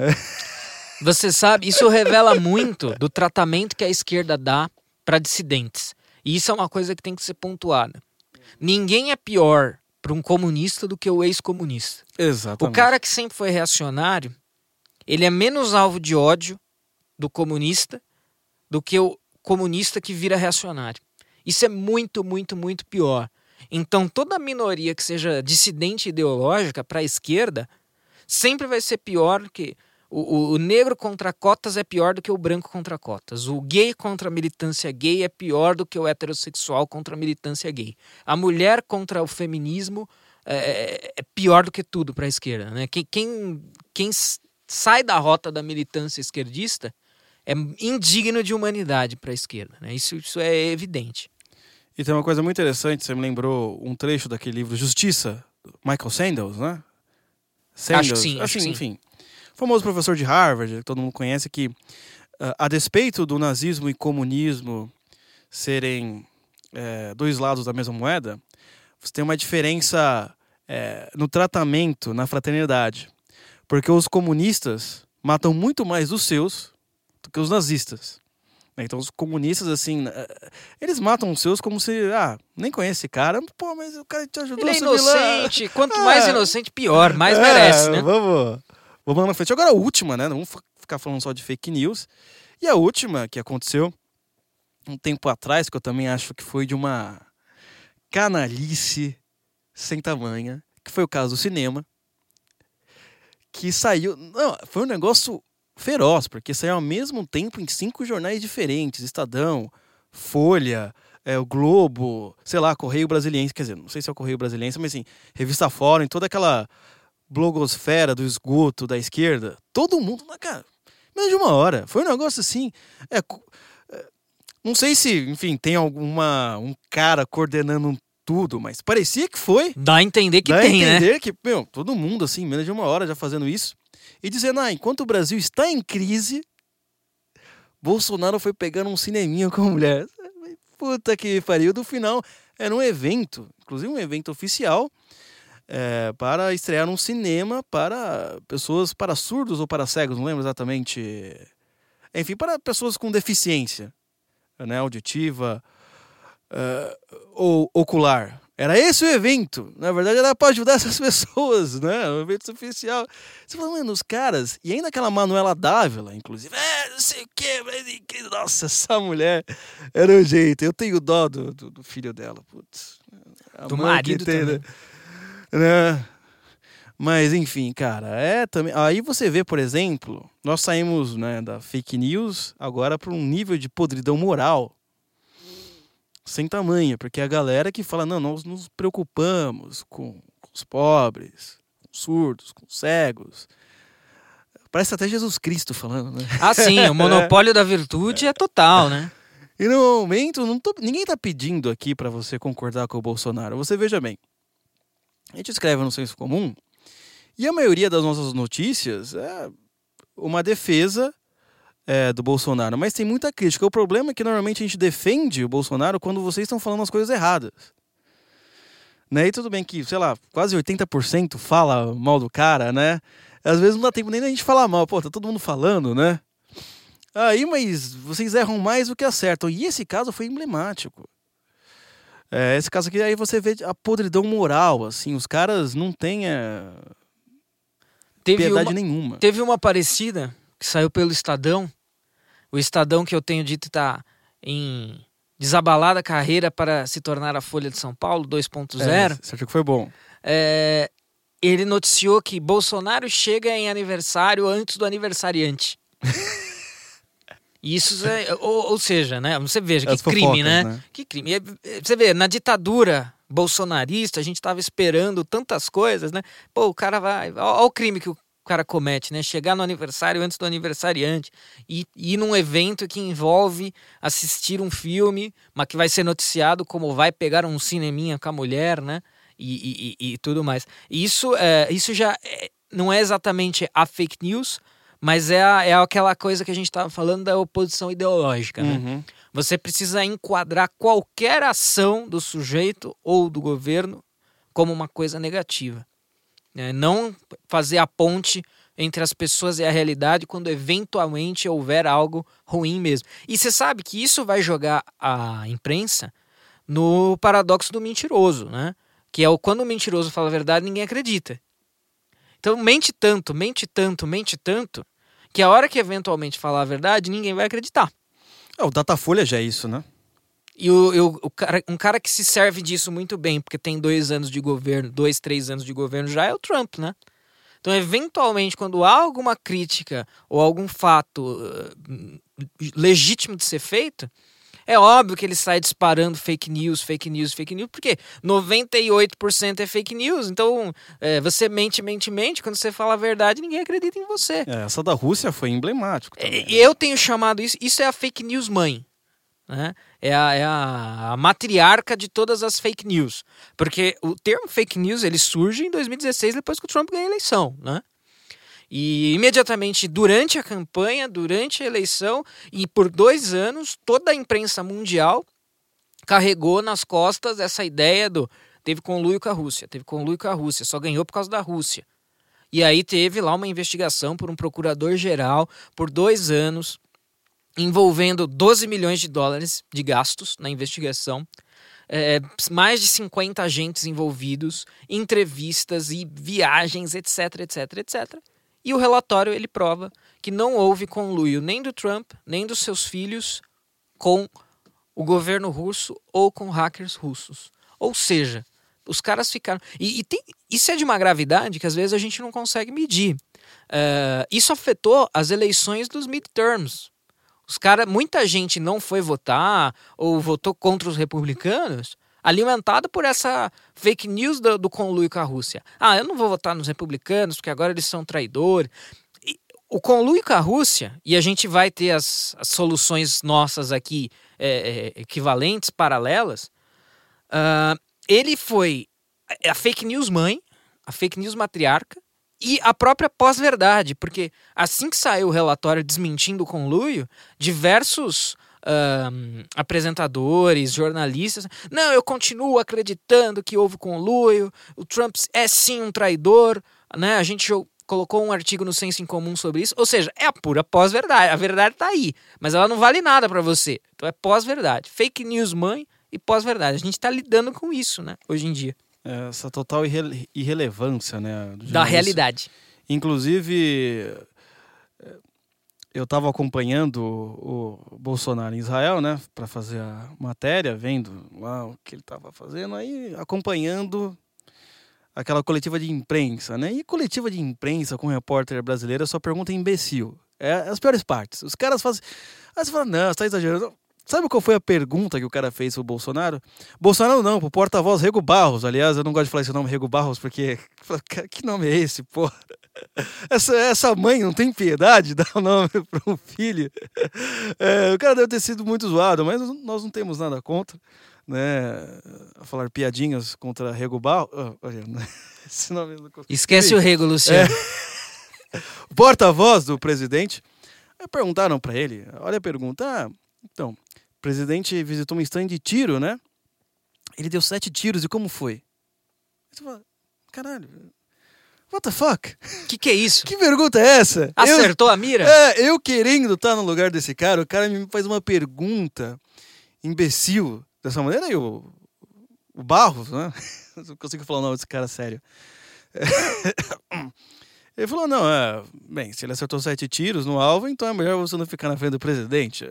Speaker 2: Você sabe, isso revela muito do tratamento que a esquerda dá para dissidentes. E isso é uma coisa que tem que ser pontuada. Ninguém é pior para um comunista do que o ex-comunista. O
Speaker 1: Exatamente.
Speaker 2: cara que sempre foi reacionário, ele é menos alvo de ódio do comunista do que o comunista que vira reacionário. Isso é muito, muito, muito pior. Então, toda minoria que seja dissidente ideológica para a esquerda sempre vai ser pior que. O, o- negro contra cotas é pior do que o branco contra cotas. O gay contra a militância gay é pior do que o heterossexual contra a militância gay. A mulher contra o feminismo é, é pior do que tudo para a esquerda. Né? Quem, quem, quem sai da rota da militância esquerdista é indigno de humanidade para a esquerda. Né? Isso, isso é evidente.
Speaker 1: E tem uma coisa muito interessante, você me lembrou um trecho daquele livro Justiça, Michael Sandels, né?
Speaker 2: Acho que sim, acho
Speaker 1: assim,
Speaker 2: que sim.
Speaker 1: enfim. Famoso professor de Harvard, que todo mundo conhece, que ah, a despeito do nazismo e comunismo serem eh, dois lados da mesma moeda, você tem uma diferença eh, no tratamento, na fraternidade. Porque os comunistas matam muito mais os seus do que os nazistas. né? Então os comunistas, assim, eles matam os seus como se, ah, nem conhece esse cara, pô, mas o cara te ajudou
Speaker 2: Ele é inocente. Quanto
Speaker 1: Ah.
Speaker 2: mais inocente, pior. Mais
Speaker 1: É,
Speaker 2: merece, né?
Speaker 1: Vamos, vamos lá na frente. Agora a última, né? Não vamos ficar falando só de fake news. E a última que aconteceu um tempo atrás, que eu também acho que foi de uma canalice sem tamanha, que foi o caso do cinema, que saiu. Não, foi um negócio feroz, porque saiu ao mesmo tempo em cinco jornais diferentes: Estadão, Folha, é, o Globo, sei lá, Correio Brasiliense, quer dizer, não sei se é o Correio Brasiliense, mas assim, Revista Fórum, toda aquela blogosfera do esgoto da esquerda, todo mundo, cara, menos de uma hora. Foi um negócio assim. É, é, não sei se, enfim, tem alguma um cara coordenando tudo, mas parecia que foi.
Speaker 2: Dá a entender que
Speaker 1: Dá
Speaker 2: tem,
Speaker 1: a
Speaker 2: né?
Speaker 1: entender que, meu, todo mundo, assim, menos de uma hora já fazendo isso. E dizendo, ah, enquanto o Brasil está em crise, Bolsonaro foi pegando um cineminha com a mulher. Puta que pariu. Do final, era um evento, inclusive um evento oficial, é, para estrear um cinema para pessoas, para surdos ou para cegos, não lembro exatamente. Enfim, para pessoas com deficiência né, auditiva eh, ou ocular. Era esse o evento. Na verdade, era para ajudar essas pessoas, né? Um evento oficial. Você fala, mano, os caras. E ainda aquela Manuela Dávila, inclusive. É, não sei o quê. mas- Nossa, essa mulher era o jeito. Eu tenho dó do, do, do filho dela. Putz. A
Speaker 2: Do marido
Speaker 1: tem,
Speaker 2: também.
Speaker 1: né? Né? Mas enfim, cara, é também. Aí você vê, por exemplo, nós saímos né, da fake news agora para um nível de podridão moral sem tamanho, porque a galera que fala, não, nós nos preocupamos com, com os pobres, com os surdos, com os cegos. Parece até Jesus Cristo falando, né?
Speaker 2: Ah, sim, o monopólio da virtude é total, né?
Speaker 1: E no momento, não tô- ninguém tá pedindo aqui para você concordar com o Bolsonaro. Você veja bem. A gente escreve no senso comum e a maioria das nossas notícias é uma defesa é, do Bolsonaro, mas tem muita crítica. O problema é que normalmente a gente defende o Bolsonaro quando vocês estão falando as coisas erradas. Né? E tudo bem que, sei lá, quase 80% fala mal do cara, né? Às vezes não dá tempo nem da gente falar mal. Pô, tá todo mundo falando, né? Aí, mas vocês erram mais do que acertam. E esse caso foi emblemático. É, esse caso aqui, aí você vê a podridão moral, assim. Os caras não têm é,
Speaker 2: Teve
Speaker 1: piedade
Speaker 2: uma,
Speaker 1: nenhuma.
Speaker 2: teve uma parecida que saiu pelo Estadão. O Estadão que eu tenho dito tá em desabalada carreira para se tornar a Folha de São Paulo 2.0.
Speaker 1: É, você achou que foi bom.
Speaker 2: É, ele noticiou que Bolsonaro chega em aniversário antes do aniversariante. Isso é, ou, ou seja, né? Você veja que
Speaker 1: As
Speaker 2: crime,
Speaker 1: fofocas,
Speaker 2: né?
Speaker 1: né?
Speaker 2: Que crime. E, Você vê, na ditadura bolsonarista, a gente tava esperando tantas coisas, né? Pô, o cara vai. Olha o crime que o cara comete, né? Chegar no aniversário antes do aniversariante e ir num evento que envolve assistir um filme, mas que vai ser noticiado como vai pegar um cineminha com a mulher, né? E, e- e- e tudo mais. Isso, é, isso já é- não é exatamente a fake news, mas é, a- é aquela coisa que a gente estava falando da oposição ideológica, né?
Speaker 1: Uhum.
Speaker 2: Você precisa enquadrar qualquer ação do sujeito ou do governo como uma coisa negativa. né? Não fazer a ponte entre as pessoas e a realidade quando eventualmente houver algo ruim mesmo. E você sabe que isso vai jogar a imprensa no paradoxo do mentiroso, né? Que é o quando o mentiroso fala a verdade, ninguém acredita. Então mente tanto, mente tanto, mente tanto, que a hora que eventualmente falar a verdade, ninguém vai acreditar.
Speaker 1: É, o Datafolha já é isso, né?
Speaker 2: E o, eu- o cara- um cara que se serve disso muito bem, porque tem dois anos de governo, dois, três anos de governo já é o Trump, né? Então, eventualmente, quando há alguma crítica ou algum fato eh, legítimo de ser feito, é óbvio que ele sai disparando fake news, fake news, fake news, porque 98% é fake news. Então, eh, você mente, mente, mente. Quando você fala a verdade, ninguém acredita em você.
Speaker 1: É, essa da Rússia foi emblemático. também,
Speaker 2: E eu tenho chamado isso, isso é a fake news mãe. Né? é, a, é a, a, matriarca de todas as fake news. Porque o termo fake news ele surge em 2016, depois que o Trump ganha a eleição, né? E imediatamente durante a campanha, durante a eleição e por dois anos, toda a imprensa mundial carregou nas costas essa ideia do teve conluio com a Rússia, teve conluio com a Rússia, só ganhou por causa da Rússia. E aí teve lá uma investigação por um procurador-geral por dois anos, envolvendo 12 milhões de dólares de gastos na investigação. É, mais de 50 agentes envolvidos, entrevistas e viagens, etc, etc, etc. E o relatório ele prova que não houve conluio nem do Trump, nem dos seus filhos com o governo russo ou com hackers russos. Ou seja, os caras ficaram. E, e tem, isso é de uma gravidade que às vezes a gente não consegue medir. Uh, isso afetou as eleições dos midterms. Os cara, muita gente não foi votar ou votou contra os republicanos, alimentado por essa fake news do, do conluio com a Rússia. Ah, eu não vou votar nos republicanos porque agora eles são traidores. E, o conluio com a Rússia, e a gente vai ter as, as soluções nossas aqui é, é, equivalentes, paralelas, uh, ele foi a fake news mãe, a fake news matriarca e a própria pós-verdade, porque assim que saiu o relatório desmentindo o conluio, diversos um, apresentadores, jornalistas, não, eu continuo acreditando que houve conluio, o Trump é sim um traidor, né? A gente colocou um artigo no Senso em Comum sobre isso, ou seja, é a pura pós-verdade, a verdade está aí, mas ela não vale nada para você, então é pós-verdade, fake news mãe e pós-verdade. A gente está lidando com isso, né, hoje em dia.
Speaker 1: É, essa total irre irrelevância, né?
Speaker 2: Da realidade.
Speaker 1: Inclusive, eu estava acompanhando o, Bolsonaro em Israel, né, para fazer a matéria, vendo lá o que ele estava fazendo, aí acompanhando aquela coletiva de imprensa, né? E coletiva de imprensa com repórter brasileiro só pergunta imbecil. É as piores partes. Os caras fazem. Aí você fala, não, você tá exagerando. Sabe qual foi a pergunta que o cara fez pro Bolsonaro? Bolsonaro não, pro porta-voz Rego Barros. Aliás, eu não gosto de falar esse nome Rego Barros, porque. Que nome é esse, pô? Essa, essa mãe não tem piedade de dar o nome para um filho. É, o cara deve ter sido muito zoado, mas nós não temos nada contra. Né, a falar piadinhas contra Rego Barros. Oh,
Speaker 2: esse nome não Esquece o Rego, Luciano.
Speaker 1: É. O porta-voz do presidente. Perguntaram para ele: olha a pergunta. Ah, então, presidente visitou um stand de tiro, né? Ele deu sete tiros e como foi? Fala, caralho, what the fuck?
Speaker 2: Que que é isso?
Speaker 1: Que pergunta é essa?
Speaker 2: Acertou eu, a mira?
Speaker 1: É, eu querendo estar no lugar desse cara, o cara me faz uma pergunta imbecil dessa maneira e o, o Barros, né? Não consigo falar o nome desse cara sério. Ele falou, não, é, bem, se ele acertou sete tiros no alvo, então é melhor você não ficar na frente do presidente.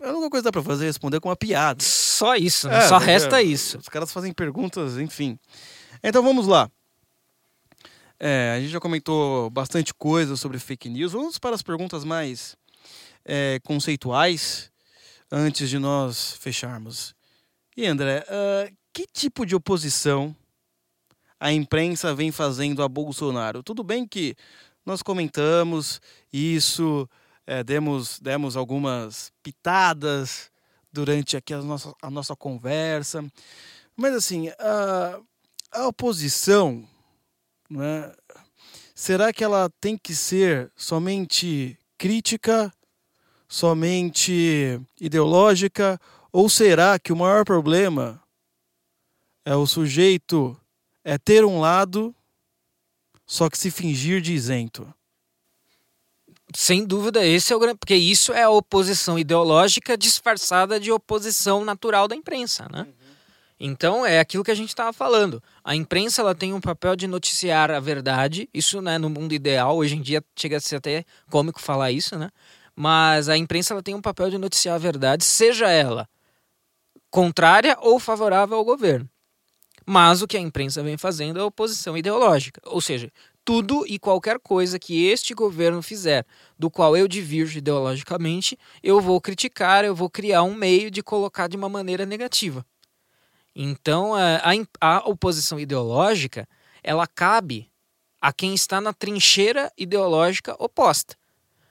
Speaker 1: A única coisa que dá pra fazer é responder com uma piada.
Speaker 2: Só isso, né? É, Só resta
Speaker 1: é,
Speaker 2: isso.
Speaker 1: Os caras fazem perguntas, enfim. Então vamos lá. É, a gente já comentou bastante coisa sobre fake news. Vamos para as perguntas mais é, conceituais antes de nós fecharmos. E André, uh, que tipo de oposição a imprensa vem fazendo a Bolsonaro? Tudo bem que nós comentamos isso é, demos, demos algumas pitadas durante aqui a nossa, a nossa conversa. Mas assim, a, a oposição, né, será que ela tem que ser somente crítica, somente ideológica, ou será que o maior problema é o sujeito é ter um lado, só que se fingir de isento?
Speaker 2: Sem dúvida, esse é o grande. Porque isso é a oposição ideológica disfarçada de oposição natural da imprensa, né? Uhum. Então é aquilo que a gente estava falando. A imprensa ela tem um papel de noticiar a verdade. Isso, né, no mundo ideal, hoje em dia chega a ser até cômico falar isso, né? Mas a imprensa ela tem um papel de noticiar a verdade, seja ela contrária ou favorável ao governo. Mas o que a imprensa vem fazendo é oposição ideológica, ou seja, tudo e qualquer coisa que este governo fizer, do qual eu divirjo ideologicamente, eu vou criticar, eu vou criar um meio de colocar de uma maneira negativa. Então, a, a oposição ideológica, ela cabe a quem está na trincheira ideológica oposta.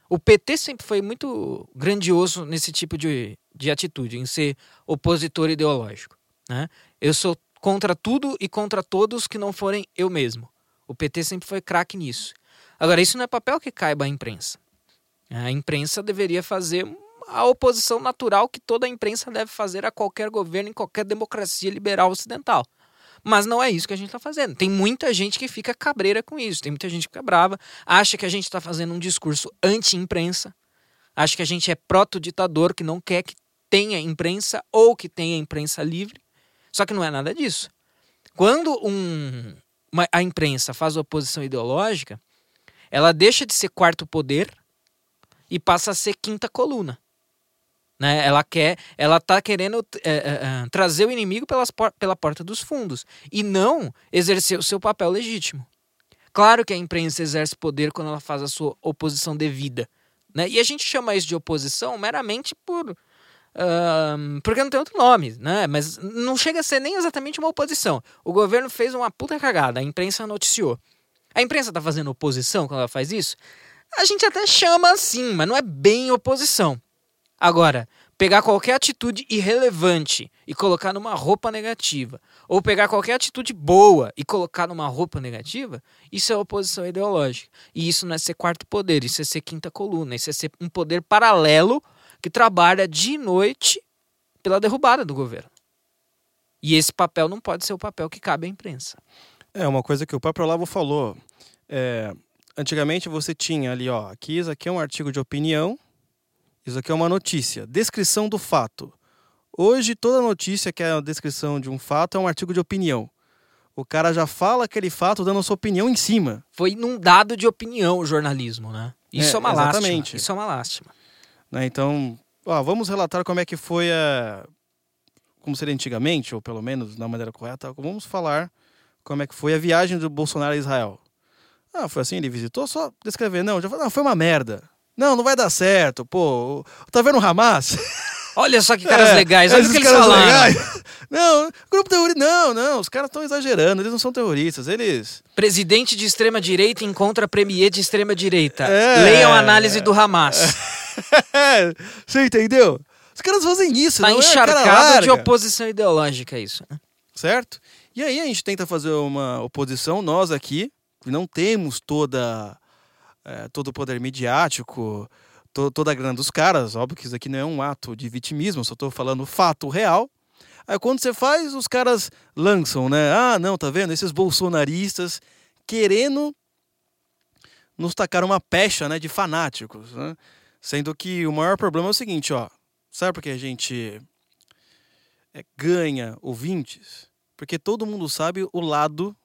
Speaker 2: O PT sempre foi muito grandioso nesse tipo de de atitude, em ser opositor ideológico. Né? Eu sou contra tudo e contra todos que não forem eu mesmo. O PT sempre foi craque nisso. Agora, isso não é papel que caiba à imprensa. A imprensa deveria fazer a oposição natural que toda a imprensa deve fazer a qualquer governo em qualquer democracia liberal ocidental. Mas não é isso que a gente está fazendo. Tem muita gente que fica cabreira com isso, tem muita gente que fica brava, acha que a gente está fazendo um discurso anti-imprensa, acha que a gente é proto-ditador, que não quer que tenha imprensa ou que tenha imprensa livre. Só que não é nada disso. Quando um, uma, a imprensa faz oposição ideológica, ela deixa de ser quarto poder e passa a ser quinta coluna. Né? Ela quer, ela está querendo é, é, trazer o inimigo pelas, pela porta dos fundos e não exercer o seu papel legítimo. Claro que a imprensa exerce poder quando ela faz a sua oposição devida. Né? E a gente chama isso de oposição meramente por. Uh, porque não tem outro nome, né? Mas não chega a ser nem exatamente uma oposição. O governo fez uma puta cagada, a imprensa noticiou. A imprensa está fazendo oposição quando ela faz isso? A gente até chama assim, mas não é bem oposição. Agora, pegar qualquer atitude irrelevante e colocar numa roupa negativa, ou pegar qualquer atitude boa e colocar numa roupa negativa, isso é oposição ideológica. E isso não é ser quarto poder, isso é ser quinta coluna, isso é ser um poder paralelo que trabalha de noite pela derrubada do governo. E esse papel não pode ser o papel que cabe à imprensa.
Speaker 1: É uma coisa que o próprio Olavo falou. É, antigamente você tinha ali, ó, aqui, isso aqui é um artigo de opinião, isso aqui é uma notícia. Descrição do fato. Hoje, toda notícia que é a descrição de um fato é um artigo de opinião. O cara já fala aquele fato dando a sua opinião em cima.
Speaker 2: Foi inundado de opinião o jornalismo, né? Isso é, é uma exatamente. lástima. Isso é uma lástima.
Speaker 1: Né, então, ó, vamos relatar como é que foi a. Como seria antigamente, ou pelo menos na maneira correta, vamos falar como é que foi a viagem do Bolsonaro a Israel. Ah, foi assim, ele visitou, só descrever. Não, já falou, não, foi uma merda. Não, não vai dar certo. Pô, tá vendo o Hamas?
Speaker 2: Olha só que caras é, legais, olha o que eles falaram. Legais.
Speaker 1: Não, grupo terrorista. Não, não, os caras estão exagerando, eles não são terroristas, eles.
Speaker 2: Presidente de extrema direita encontra premier de extrema direita. É, Leiam a análise do Hamas.
Speaker 1: É, você entendeu? Os caras fazem isso,
Speaker 2: tá
Speaker 1: não
Speaker 2: encharcado é de oposição ideológica isso, né?
Speaker 1: Certo? E aí a gente tenta fazer uma oposição, nós aqui, que não temos toda é, todo o poder midiático, to, toda a grana dos caras. Óbvio que isso aqui não é um ato de vitimismo, só estou falando fato real. Aí quando você faz, os caras lançam, né? Ah, não, tá vendo? Esses bolsonaristas querendo nos tacar uma pecha, né, de fanáticos, né? Sendo que o maior problema é o seguinte, ó. Sabe por que a gente é, ganha ouvintes? Porque todo mundo sabe o lado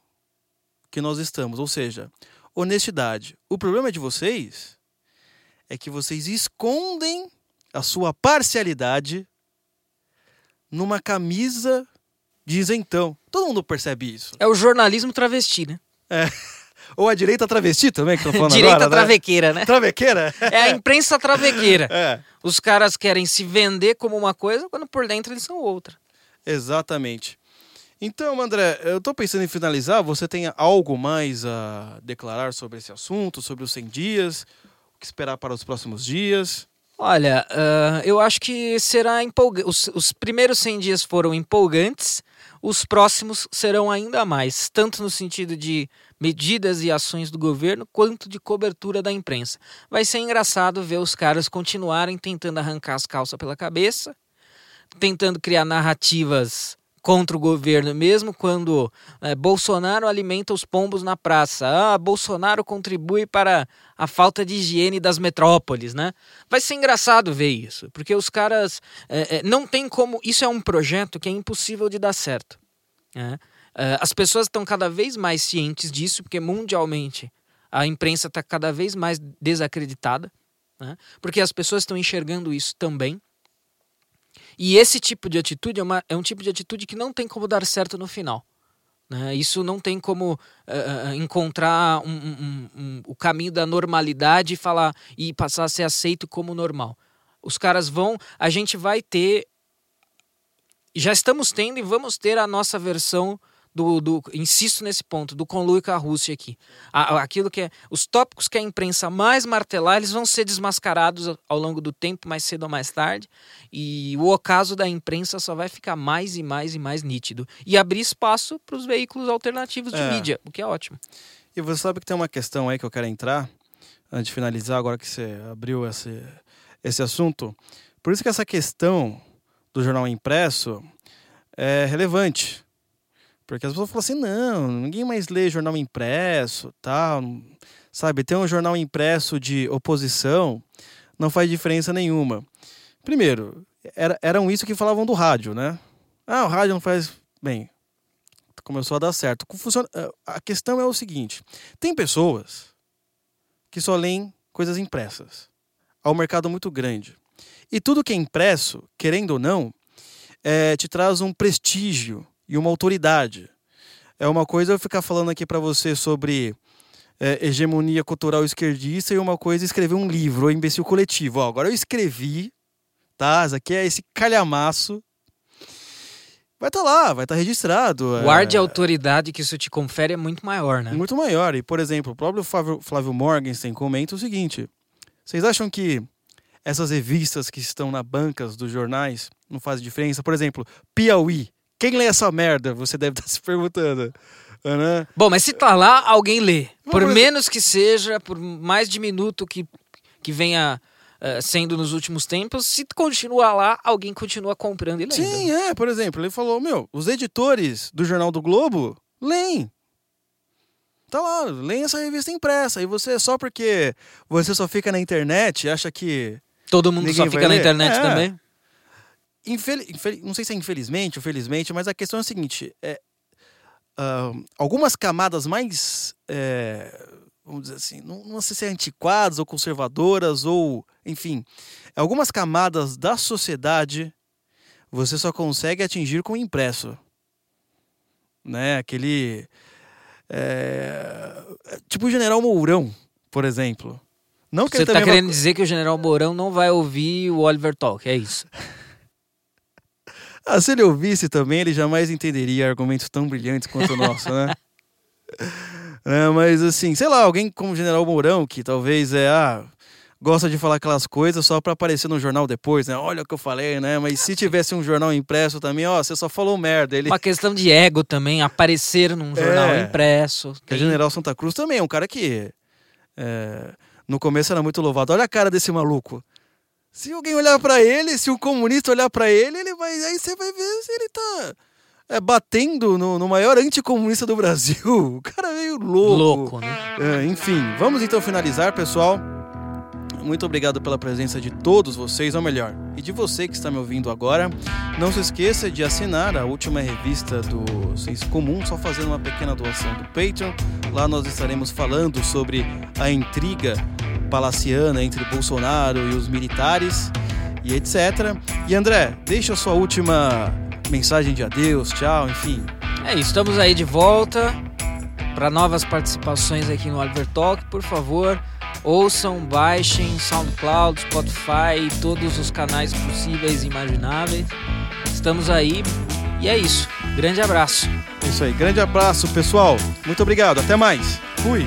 Speaker 1: que nós estamos. Ou seja, honestidade. O problema de vocês é que vocês escondem a sua parcialidade numa camisa de isentão. Todo mundo percebe isso.
Speaker 2: É o jornalismo travesti, né?
Speaker 1: É. Ou a direita travesti também, que estão falando
Speaker 2: direita
Speaker 1: agora,
Speaker 2: né? travequeira, né?
Speaker 1: né? Travequeira?
Speaker 2: É a imprensa travequeira. É. Os caras querem se vender como uma coisa, quando por dentro eles são outra.
Speaker 1: Exatamente. Então, André, eu estou pensando em finalizar. Você tem algo mais a declarar sobre esse assunto, sobre os 100 dias? O que esperar para os próximos dias?
Speaker 2: Olha, uh, eu acho que será empolgante. Os, os, primeiros 100 dias foram empolgantes, os próximos serão ainda mais, tanto no sentido de medidas e ações do governo, quanto de cobertura da imprensa. Vai ser engraçado ver os caras continuarem tentando arrancar as calças pela cabeça, tentando criar narrativas contra o governo, mesmo quando é, Bolsonaro alimenta os pombos na praça. Ah, Bolsonaro contribui para a falta de higiene das metrópoles, né? Vai ser engraçado ver isso, porque os caras é, é, não tem como. Isso é um projeto que é impossível de dar certo. Né? É, as pessoas estão cada vez mais cientes disso, porque mundialmente a imprensa está cada vez mais desacreditada, né? porque as pessoas estão enxergando isso também. E esse tipo de atitude é, uma, é um tipo de atitude que não tem como dar certo no final. Né? Isso não tem como uh, encontrar um, um, um, o caminho da normalidade e falar e passar a ser aceito como normal. Os caras vão, a gente vai ter, já estamos tendo e vamos ter a nossa versão do, do, insisto nesse ponto, do conluio com a Rússia aqui. A, aquilo que é, os tópicos que a imprensa mais martelar, eles vão ser desmascarados ao longo do tempo, mais cedo ou mais tarde, e o ocaso da imprensa só vai ficar mais e mais e mais nítido. E abrir espaço para os veículos alternativos de é. mídia, o que é ótimo.
Speaker 1: E você sabe que tem uma questão aí que eu quero entrar, antes de finalizar, agora que você abriu esse, esse assunto. Por isso que essa questão do jornal impresso é relevante porque as pessoas falam assim, não, ninguém mais lê jornal impresso, tal. Sabe, ter um jornal impresso de oposição não faz diferença nenhuma. Primeiro, era, eram isso que falavam do rádio, né? Ah, o rádio não faz. Bem, começou a dar certo. Funciona... Eh, a questão é o seguinte: tem pessoas que só leem coisas impressas. Há um mercado muito grande. E tudo que é impresso, querendo ou não, é, te traz um prestígio e uma autoridade. É uma coisa eu ficar falando aqui para você sobre é, hegemonia cultural esquerdista e uma coisa escrever um livro, o imbecil coletivo. Ó, agora eu escrevi, tá? Isso aqui é esse calhamaço. Vai estar tá lá, vai estar tá registrado.
Speaker 2: O é... ar de autoridade que isso te confere é muito maior, né?
Speaker 1: Muito maior. E, por exemplo, o próprio Flávio, Flávio Morgenstern comenta o seguinte: vocês acham que essas revistas que estão na bancas dos jornais não fazem diferença? Por exemplo, Piauí. Quem lê essa merda? Você deve estar se perguntando. Né?
Speaker 2: Bom, mas se tá lá, alguém lê. Por menos que seja, por mais diminuto que, que venha uh, sendo nos últimos tempos, se continuar lá, alguém continua comprando e lendo.
Speaker 1: Sim, é. Por exemplo, ele falou: meu, os editores do Jornal do Globo leem. Tá lá, leem essa revista impressa. E você, só porque você só fica na internet, acha que.
Speaker 2: Todo mundo só fica na internet é. também?
Speaker 1: Infel, infel, não sei se é infelizmente ou felizmente, mas a questão é a seguinte: é, uh, algumas camadas mais, é, vamos dizer assim, não, não sei se é antiquadas ou conservadoras, ou, enfim, algumas camadas da sociedade você só consegue atingir com o impresso. Né? Aquele. É, tipo o General Mourão, por exemplo.
Speaker 2: Não que Você está querendo dizer que o General Mourão não vai ouvir o Oliver Talk, é isso?
Speaker 1: Ah, se ele ouvisse também, ele jamais entenderia argumentos tão brilhantes quanto o nosso, né? é, mas assim, sei lá, alguém como o General Mourão, que talvez é, ah, gosta de falar aquelas coisas só para aparecer no jornal depois, né? Olha o que eu falei, né? Mas se tivesse um jornal impresso também, ó, você só falou merda. Ele...
Speaker 2: Uma questão de ego também, aparecer num jornal é, impresso.
Speaker 1: Que tem... o General Santa Cruz também é um cara que é, no começo era muito louvado. Olha a cara desse maluco. Se alguém olhar para ele, se um comunista olhar para ele, ele vai, aí você vai ver se ele tá é, batendo no, no, maior anticomunista do Brasil. O cara é meio louco.
Speaker 2: Louco, né?
Speaker 1: É, enfim, vamos então finalizar, pessoal. Muito obrigado pela presença de todos vocês, ou melhor, e de você que está me ouvindo agora. Não se esqueça de assinar a última revista do Senso Comum, só fazendo uma pequena doação do Patreon. Lá nós estaremos falando sobre a intriga palaciana entre Bolsonaro e os militares e etc. E André, deixa a sua última mensagem de adeus, tchau, enfim.
Speaker 2: É isso, estamos aí de volta para novas participações aqui no Oliver Talk, por favor. Ouçam, baixem SoundCloud, Spotify, todos os canais possíveis e imagináveis. Estamos aí e é isso. Grande abraço.
Speaker 1: É isso aí, grande abraço, pessoal. Muito obrigado. Até mais. Fui.